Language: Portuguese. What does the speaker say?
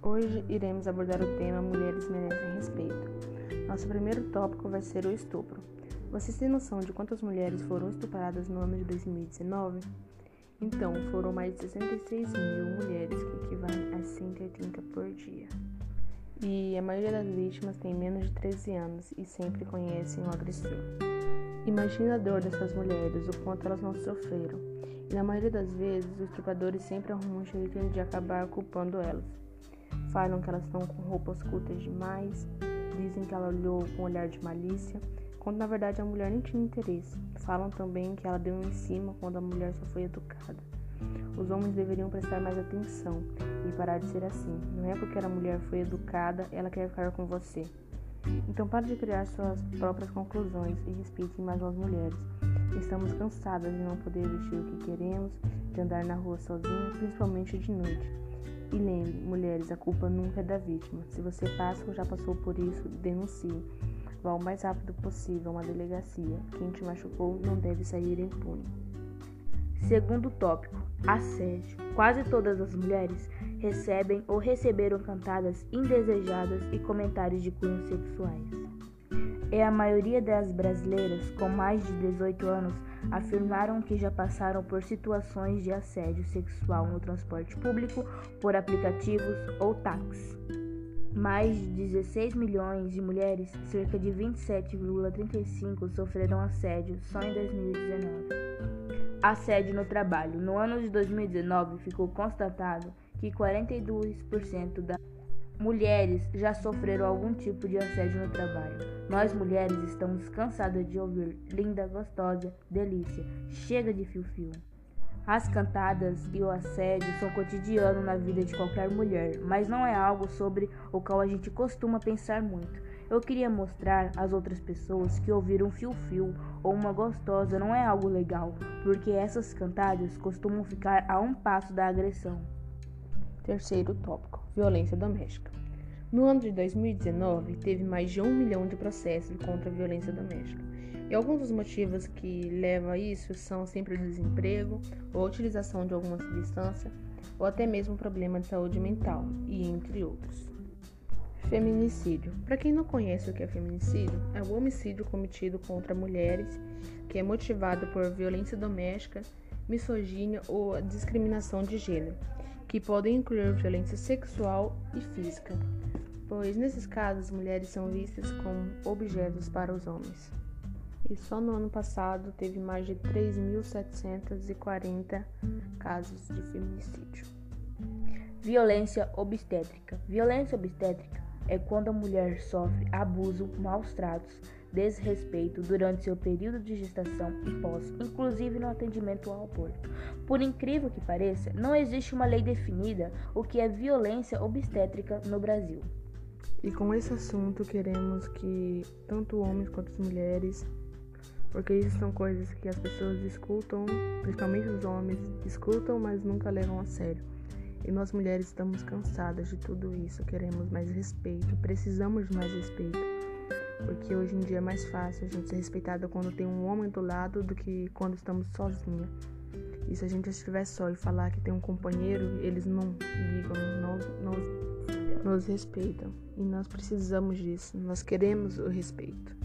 Hoje iremos abordar o tema Mulheres merecem respeito. Nosso primeiro tópico vai ser o estupro. Vocês têm noção de quantas mulheres foram estupradas no ano de 2019? Então, foram mais de 66 mil mulheres, que equivalem a 180 por dia. E a maioria das vítimas tem menos de 13 anos e sempre conhecem o agressor. Imagina a dor dessas mulheres, o quanto elas não sofreram. Na maioria das vezes, os estupradores sempre arrumam um jeito de acabar culpando elas. Falam que elas estão com roupas curtas demais, dizem que ela olhou com um olhar de malícia, quando na verdade a mulher nem tinha interesse. Falam também que ela deu em cima quando a mulher só foi educada. Os homens deveriam prestar mais atenção e parar de ser assim. Não é porque a mulher foi educada, ela quer ficar com você. Então pare de criar suas próprias conclusões e respeite mais as mulheres. Estamos cansadas de não poder vestir o que queremos, de andar na rua sozinha, principalmente de noite. E lembre, mulheres, a culpa nunca é da vítima. Se você passa ou já passou por isso, denuncie. Vá o mais rápido possível a uma delegacia. Quem te machucou não deve sair impune. Segundo tópico: assédio. Quase todas as mulheres recebem ou receberam cantadas indesejadas e comentários de cunho sexuais. E a maioria das brasileiras com mais de 18 anos afirmaram que já passaram por situações de assédio sexual no transporte público, por aplicativos ou táxi. Mais de 16 milhões de mulheres, cerca de 27,35, sofreram assédio só em 2019. Assédio no trabalho. No ano de 2019, ficou constatado que 42% das mulheres já sofreram algum tipo de assédio no trabalho. Nós mulheres estamos cansadas de ouvir linda, gostosa, delícia, chega de fio-fio. As cantadas e o assédio são cotidiano na vida de qualquer mulher, mas não é algo sobre o qual a gente costuma pensar muito. Eu queria mostrar às outras pessoas que ouvir um fio-fio ou uma gostosa não é algo legal, porque essas cantadas costumam ficar a um passo da agressão. Terceiro tópico: violência doméstica. No ano de 2019, teve mais de um milhão de processos contra a violência doméstica. E alguns dos motivos que levam a isso são sempre o desemprego, ou a utilização de alguma substância, ou até mesmo problema de saúde mental, e entre outros. Feminicídio. Para quem não conhece o que é feminicídio, é o homicídio cometido contra mulheres que é motivado por violência doméstica, misoginia ou discriminação de gênero, que podem incluir violência sexual e física, pois nesses casos as mulheres são vistas como objetos para os homens. E só no ano passado teve mais de 3.740 casos de feminicídio. Violência obstétrica. Violência obstétrica é quando a mulher sofre abuso, maus tratos, desrespeito durante seu período de gestação e pós, inclusive no atendimento ao aborto. Por incrível que pareça, não existe uma lei definida o que é violência obstétrica no Brasil. E com esse assunto queremos que tanto homens quanto as mulheres, porque isso são coisas que as pessoas escutam, principalmente os homens, escutam, mas nunca levam a sério. E nós mulheres estamos cansadas de tudo isso, queremos mais respeito, precisamos de mais respeito. Porque hoje em dia é mais fácil a gente ser respeitada quando tem um homem do lado do que quando estamos sozinha. E se a gente estiver só e falar que tem um companheiro, eles não ligam, não, não nos respeitam. E nós precisamos disso, nós queremos o respeito.